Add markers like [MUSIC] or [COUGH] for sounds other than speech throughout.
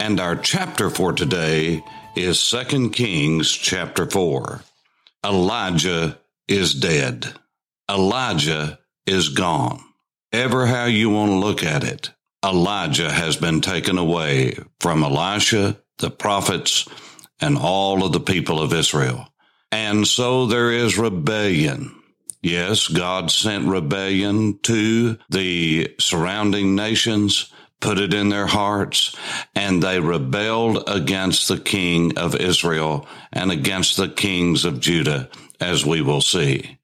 and our chapter for today is 2 Kings chapter 4. Elijah is dead. Elijah is gone. Ever how you want to look at it, Elijah has been taken away from Elisha, the prophets, and all of the people of Israel. And so there is rebellion. Yes, God sent rebellion to the surrounding nations, put it in their hearts, and they rebelled against the king of Israel and against the kings of Judah, as we will see.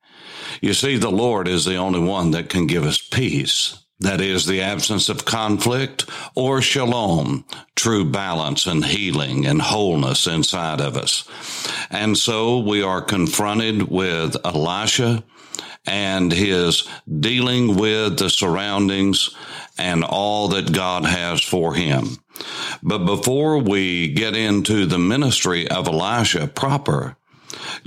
You see, the Lord is the only one that can give us peace. That is the absence of conflict or shalom, true balance and healing and wholeness inside of us. And so we are confronted with Elisha and his dealing with the surroundings and all that God has for him. But before we get into the ministry of Elisha proper,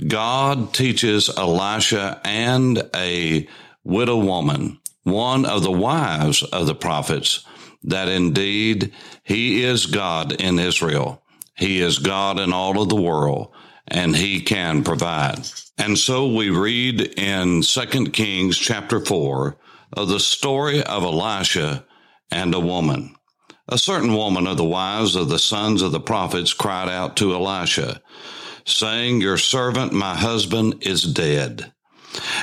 God teaches Elisha and a widow woman one of the wives of the prophets, that indeed he is God in Israel. He is God in all of the world, and he can provide. And so we read in 2 Kings chapter 4 of the story of Elisha and a woman. A certain woman of the wives of the sons of the prophets cried out to Elisha, saying, Your servant, my husband, is dead.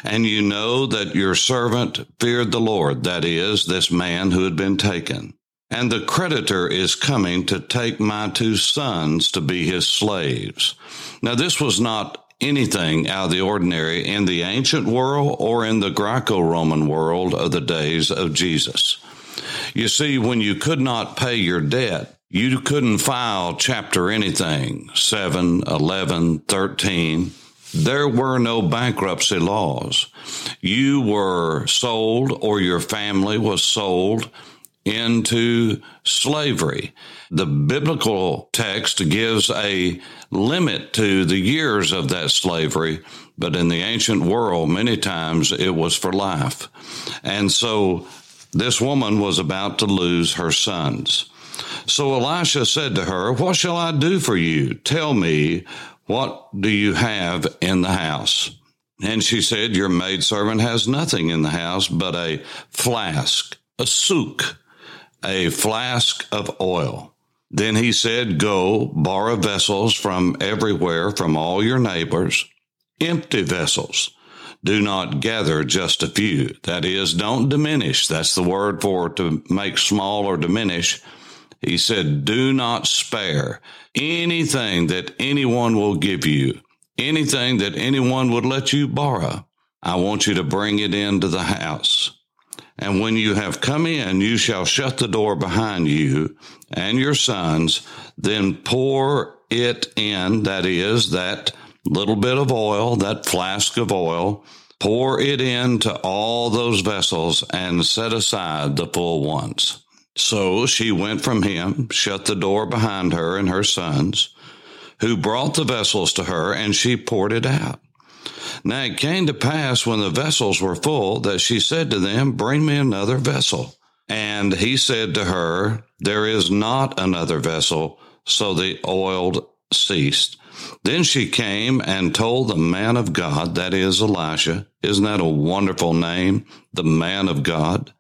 And you know that your servant feared the Lord, that is, this man who had been taken. And the creditor is coming to take my two sons to be his slaves. Now, this was not anything out of the ordinary in the ancient world or in the Greco Roman world of the days of Jesus. You see, when you could not pay your debt, you couldn't file chapter anything 7, 11, 13 there were no bankruptcy laws. You were sold or your family was sold into slavery. The biblical text gives a limit to the years of that slavery, but in the ancient world, many times it was for life. And so this woman was about to lose her sons. So Elisha said to her, What shall I do for you? Tell me, what do you have in the house? And she said, Your maidservant has nothing in the house but a flask, a souk, a flask of oil. Then he said, Go borrow vessels from everywhere, from all your neighbors, empty vessels. Do not gather just a few. That is, don't diminish. That's the word for to make small or diminish. He said, Do not spare anything that anyone will give you, anything that anyone would let you borrow. I want you to bring it into the house. And when you have come in, you shall shut the door behind you and your sons, then pour it in, that is, that little bit of oil, that flask of oil, pour it into all those vessels and set aside the full ones. So she went from him, shut the door behind her and her sons, who brought the vessels to her, and she poured it out. Now it came to pass when the vessels were full that she said to them, Bring me another vessel. And he said to her, There is not another vessel. So the oil ceased. Then she came and told the man of God, that is Elisha. Isn't that a wonderful name? The man of God.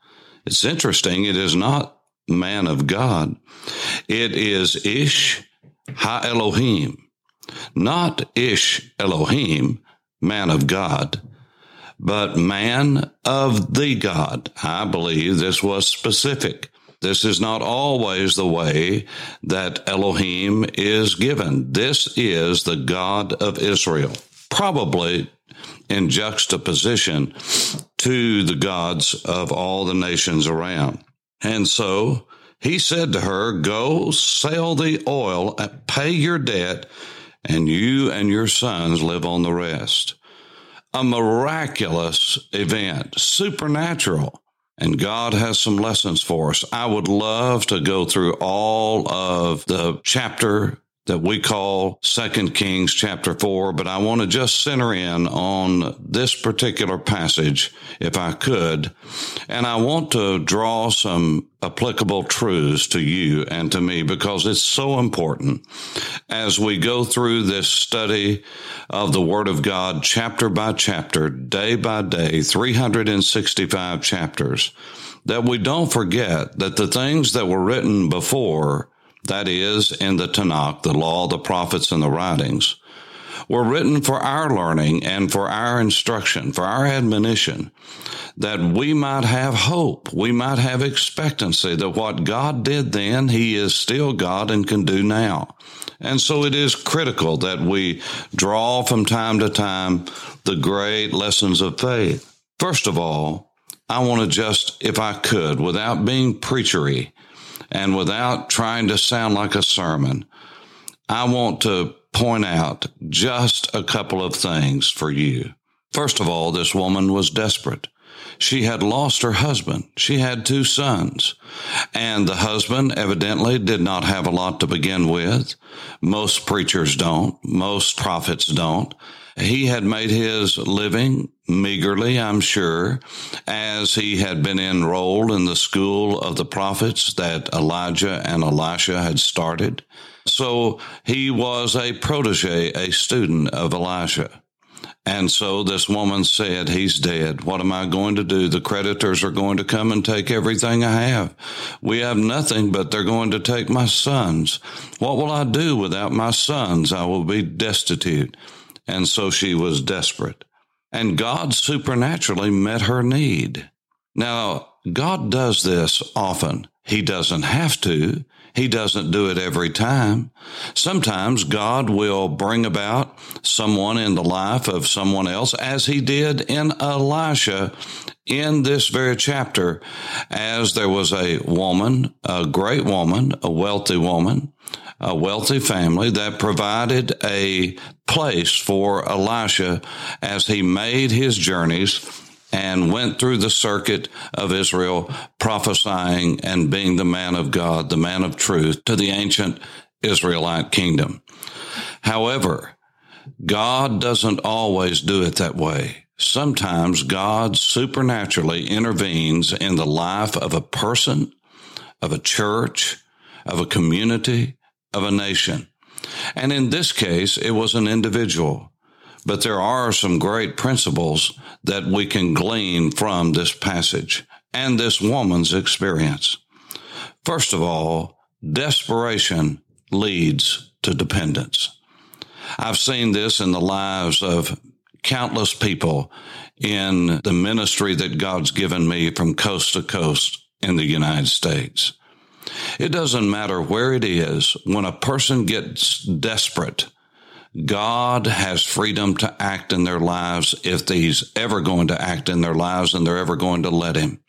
It's interesting. It is not man of God. It is Ish Ha Elohim, not Ish Elohim, man of God, but man of the God. I believe this was specific. This is not always the way that Elohim is given. This is the God of Israel, probably in juxtaposition to the gods of all the nations around. And so He said to her, Go sell the oil, pay your debt, and you and your sons live on the rest. A miraculous event, supernatural. And God has some lessons for us. I would love to go through all of the chapter that we call Second Kings chapter 4, but I want to just center in on this particular passage if I could. And I want to draw some applicable truths to you and to me because it's so important as we go through this study of the Word of God chapter by chapter, day by day, 365 chapters, that we don't forget that the things that were written before that is, in the Tanakh, the law, the prophets, and the writings, were written for our learning and for our instruction, for our admonition, that we might have hope, we might have expectancy that what God did then, He is still God and can do now. And so it is critical that we draw from time to time the great lessons of faith. First of all, I want to just, if I could, without being preachery, and without trying to sound like a sermon, I want to point out just a couple of things for you. First of all, this woman was desperate. She had lost her husband. She had two sons. And the husband evidently did not have a lot to begin with. Most preachers don't. Most prophets don't. He had made his living meagerly, I'm sure, as he had been enrolled in the school of the prophets that Elijah and Elisha had started. So he was a protege, a student of Elisha. And so this woman said, He's dead. What am I going to do? The creditors are going to come and take everything I have. We have nothing, but they're going to take my sons. What will I do without my sons? I will be destitute. And so she was desperate. And God supernaturally met her need. Now, God does this often. He doesn't have to. He doesn't do it every time. Sometimes God will bring about someone in the life of someone else, as he did in Elisha in this very chapter, as there was a woman, a great woman, a wealthy woman, a wealthy family that provided a place for Elisha as he made his journeys and went through the circuit of Israel, prophesying and being the man of God, the man of truth to the ancient Israelite kingdom. However, God doesn't always do it that way. Sometimes God supernaturally intervenes in the life of a person, of a church, of a community, of a nation. And in this case, it was an individual. But there are some great principles that we can glean from this passage and this woman's experience. First of all, desperation leads to dependence. I've seen this in the lives of countless people in the ministry that God's given me from coast to coast in the United States. It doesn't matter where it is, when a person gets desperate, God has freedom to act in their lives if he's ever going to act in their lives and they're ever going to let him.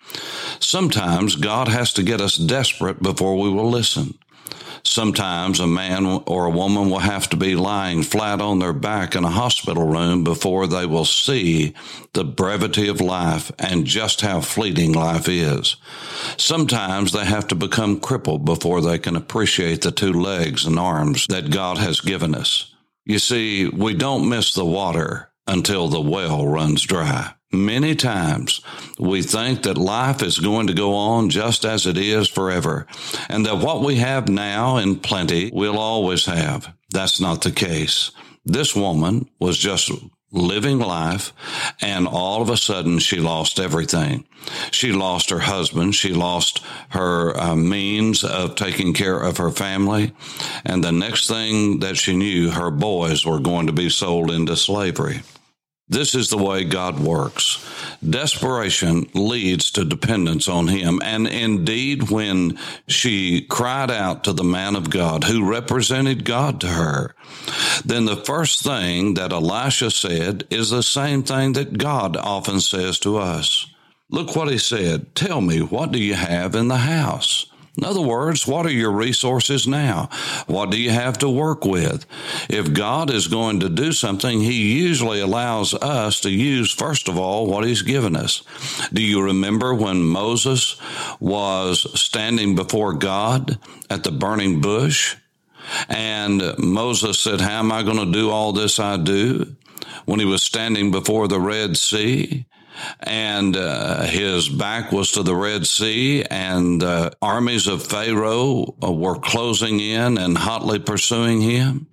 Sometimes God has to get us desperate before we will listen. Sometimes a man or a woman will have to be lying flat on their back in a hospital room before they will see the brevity of life and just how fleeting life is. Sometimes they have to become crippled before they can appreciate the two legs and arms that God has given us. You see, we don't miss the water until the well runs dry. Many times we think that life is going to go on just as it is forever and that what we have now in plenty we'll always have. That's not the case. This woman was just living life and all of a sudden she lost everything. She lost her husband. She lost her uh, means of taking care of her family. And the next thing that she knew, her boys were going to be sold into slavery. This is the way God works. Desperation leads to dependence on Him. And indeed, when she cried out to the man of God who represented God to her, then the first thing that Elisha said is the same thing that God often says to us. Look what he said. Tell me, what do you have in the house? In other words, what are your resources now? What do you have to work with? If God is going to do something, He usually allows us to use, first of all, what He's given us. Do you remember when Moses was standing before God at the burning bush? And Moses said, How am I going to do all this I do? When he was standing before the Red Sea, and uh, his back was to the Red Sea, and uh, armies of Pharaoh uh, were closing in and hotly pursuing him.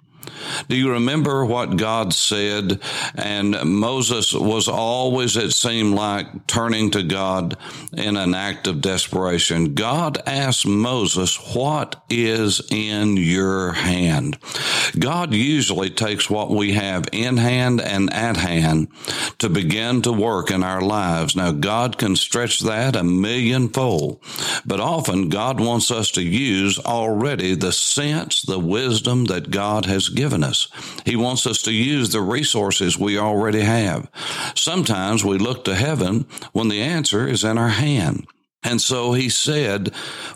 Do you remember what God said? And Moses was always, it seemed like, turning to God in an act of desperation. God asked Moses, What is in your hand? God usually takes what we have in hand and at hand to begin to work in our lives. Now, God can stretch that a millionfold, but often God wants us to use already the sense, the wisdom that God has given us. He wants us to use the resources we already have. Sometimes we look to heaven when the answer is in our hand. And so he said,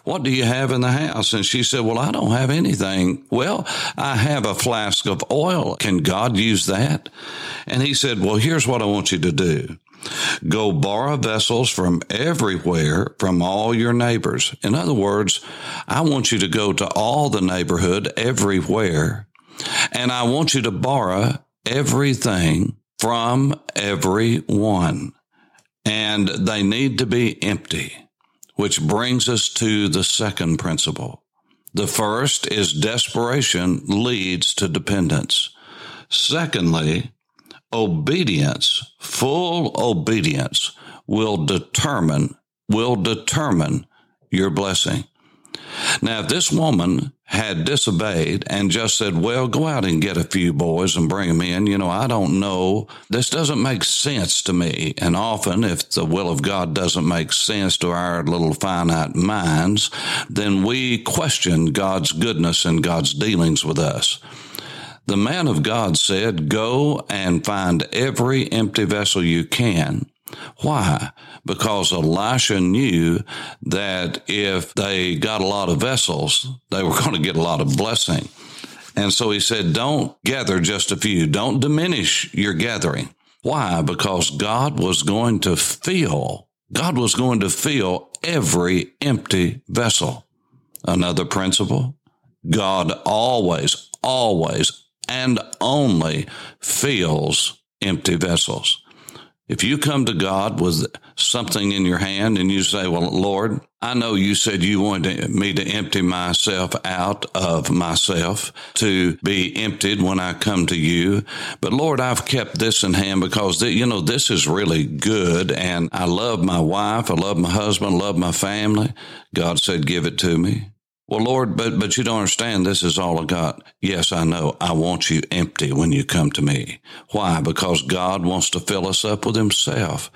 What do you have in the house? And she said, Well, I don't have anything. Well, I have a flask of oil. Can God use that? And he said, Well, here's what I want you to do. Go borrow vessels from everywhere from all your neighbors. In other words, I want you to go to all the neighborhood everywhere and I want you to borrow everything from everyone. And they need to be empty, which brings us to the second principle. The first is desperation leads to dependence. Secondly, obedience, full obedience will determine, will determine your blessing. Now, if this woman had disobeyed and just said, well, go out and get a few boys and bring them in, you know, I don't know. This doesn't make sense to me. And often, if the will of God doesn't make sense to our little finite minds, then we question God's goodness and God's dealings with us. The man of God said, go and find every empty vessel you can why? Because Elisha knew that if they got a lot of vessels, they were [LAUGHS] going to get a lot of blessing. And so he said, don't gather just a few. Don't diminish your gathering. Why? Because God was going to fill, God was going to fill every empty vessel. Another principle, God always, always, and only fills empty vessels. If you come to God with something in your hand and you say, Well, Lord, I know you said you wanted me to empty myself out of myself, to be emptied when I come to you. But Lord, I've kept this in hand because, you know, this is really good. And I love my wife. I love my husband. I love my family. God said, Give it to me. Well, Lord, but, but you don't understand. This is all I got. Yes, I know. I want you empty when you come to me. Why? Because God wants to fill us up with himself.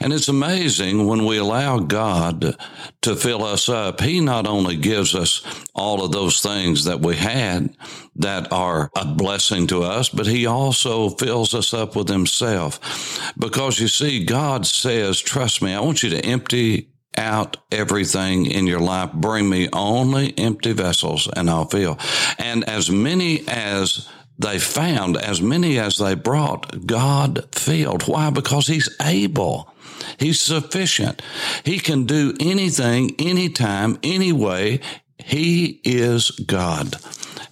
And it's amazing when we allow God to fill us up. He not only gives us all of those things that we had that are a blessing to us, but he also fills us up with himself. Because you see, God says, trust me, I want you to empty out everything in your life. Bring me only empty vessels and I'll fill. And as many as they found, as many as they brought, God filled. Why? Because He's able. He's sufficient. He can do anything, anytime, anyway. He is God.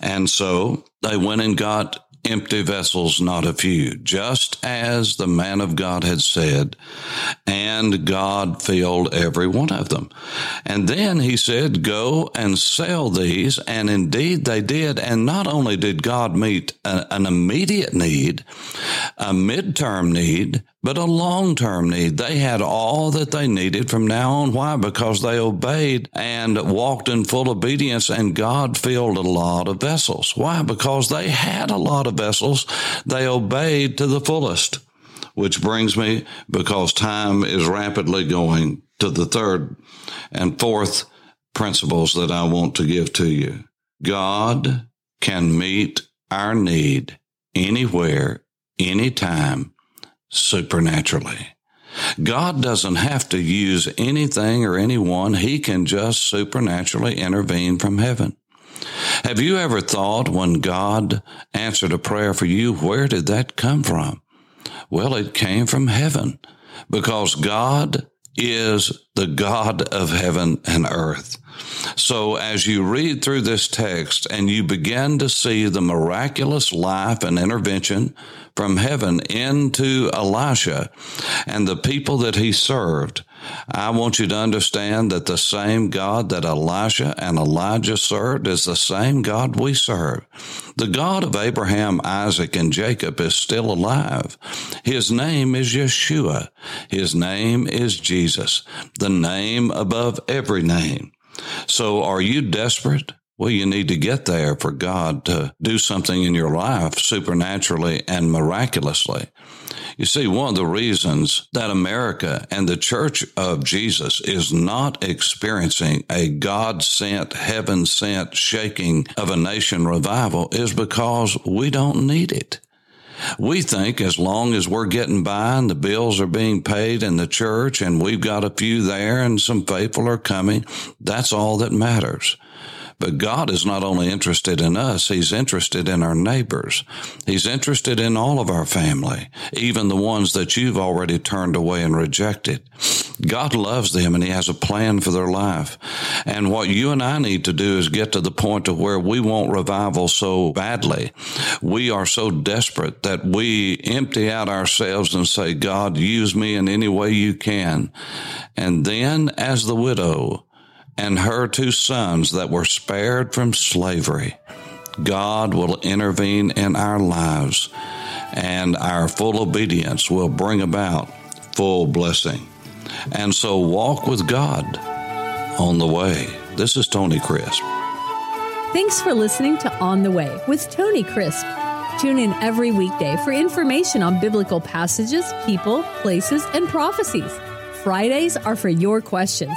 And so they went and got empty vessels, not a few, just as the man of God had said, and God filled every one of them. And then he said, Go and sell these. And indeed they did. And not only did God meet a, an immediate need, a midterm need, but a long term need. They had all that they needed from now on. Why? Because they obeyed and walked in full obedience, and God filled a lot of vessels. Why? Because they had a lot of vessels. They obeyed to the fullest. Which brings me, because time is rapidly going, to the third and fourth principles that I want to give to you. God can meet our need anywhere, anytime supernaturally. God doesn't have to use anything or anyone. He can just supernaturally intervene from heaven. Have you ever thought when God answered a prayer for you, where did that come from? Well, it came from heaven because God is the God of heaven and earth. So as you read through this text and you begin to see the miraculous life and intervention from heaven into Elisha and the people that he served, I want you to understand that the same God that Elisha and Elijah served is the same God we serve. The God of Abraham, Isaac, and Jacob is still alive. His name is Yeshua. His name is Jesus, the name above every name. So are you desperate? Well, you need to get there for God to do something in your life supernaturally and miraculously. You see, one of the reasons that America and the Church of Jesus is not experiencing a God sent, heaven sent shaking of a nation revival is because we don't need it. We think as long as we're getting by and the bills are being paid in the church and we've got a few there and some faithful are coming, that's all that matters. But God is not only interested in us, He's interested in our neighbors. He's interested in all of our family, even the ones that you've already turned away and rejected. God loves them and He has a plan for their life. And what you and I need to do is get to the point of where we want revival so badly. We are so desperate that we empty out ourselves and say, God, use me in any way you can. And then as the widow, and her two sons that were spared from slavery, God will intervene in our lives and our full obedience will bring about full blessing. And so walk with God on the way. This is Tony Crisp. Thanks for listening to On the Way with Tony Crisp. Tune in every weekday for information on biblical passages, people, places, and prophecies. Fridays are for your questions.